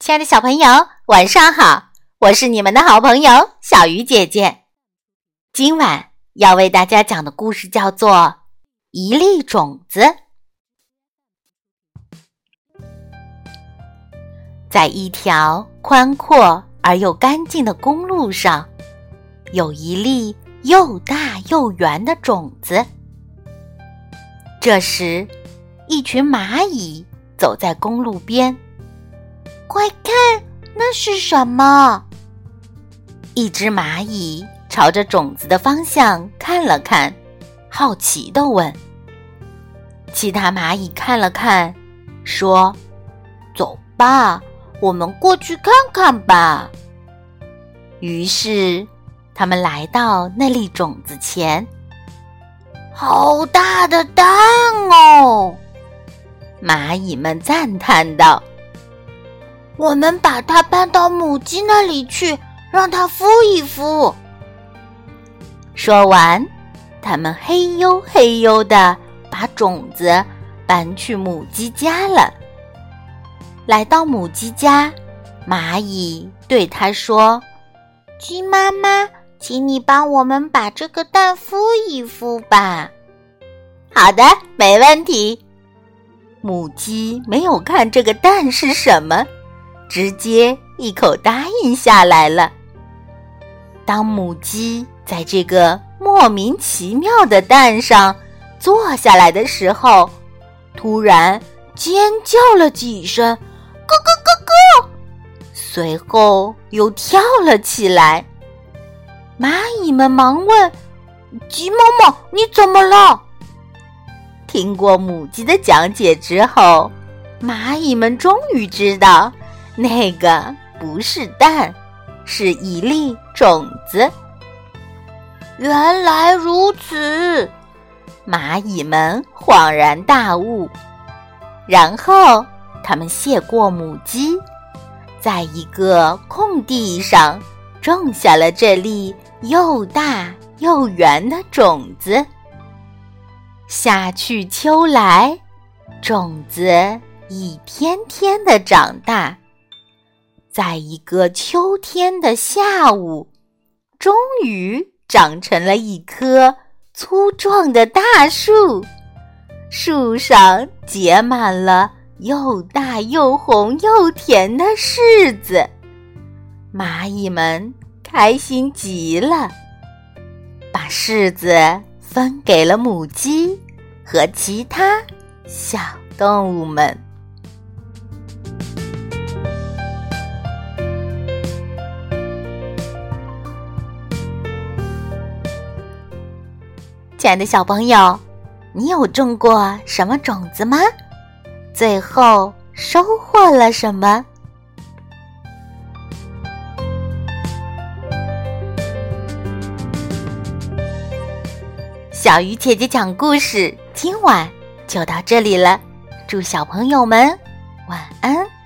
亲爱的小朋友，晚上好！我是你们的好朋友小鱼姐姐。今晚要为大家讲的故事叫做《一粒种子》。在一条宽阔而又干净的公路上，有一粒又大又圆的种子。这时，一群蚂蚁走在公路边。快看，那是什么？一只蚂蚁朝着种子的方向看了看，好奇的问。其他蚂蚁看了看，说：“走吧，我们过去看看吧。”于是，他们来到那粒种子前。好大的蛋哦！蚂蚁们赞叹道。我们把它搬到母鸡那里去，让它孵一孵。说完，他们嘿呦嘿呦的把种子搬去母鸡家了。来到母鸡家，蚂蚁对它说：“鸡妈妈，请你帮我们把这个蛋孵一孵吧。”“好的，没问题。”母鸡没有看这个蛋是什么。直接一口答应下来了。当母鸡在这个莫名其妙的蛋上坐下来的时候，突然尖叫了几声，咯咯咯咯，随后又跳了起来。蚂蚁们忙问：“鸡妈妈，你怎么了？”听过母鸡的讲解之后，蚂蚁们终于知道。那个不是蛋，是一粒种子。原来如此，蚂蚁们恍然大悟。然后，他们谢过母鸡，在一个空地上种下了这粒又大又圆的种子。夏去秋来，种子一天天的长大。在一个秋天的下午，终于长成了一棵粗壮的大树，树上结满了又大又红又甜的柿子，蚂蚁们开心极了，把柿子分给了母鸡和其他小动物们。亲爱的小朋友，你有种过什么种子吗？最后收获了什么？小鱼姐姐讲故事，今晚就到这里了。祝小朋友们晚安。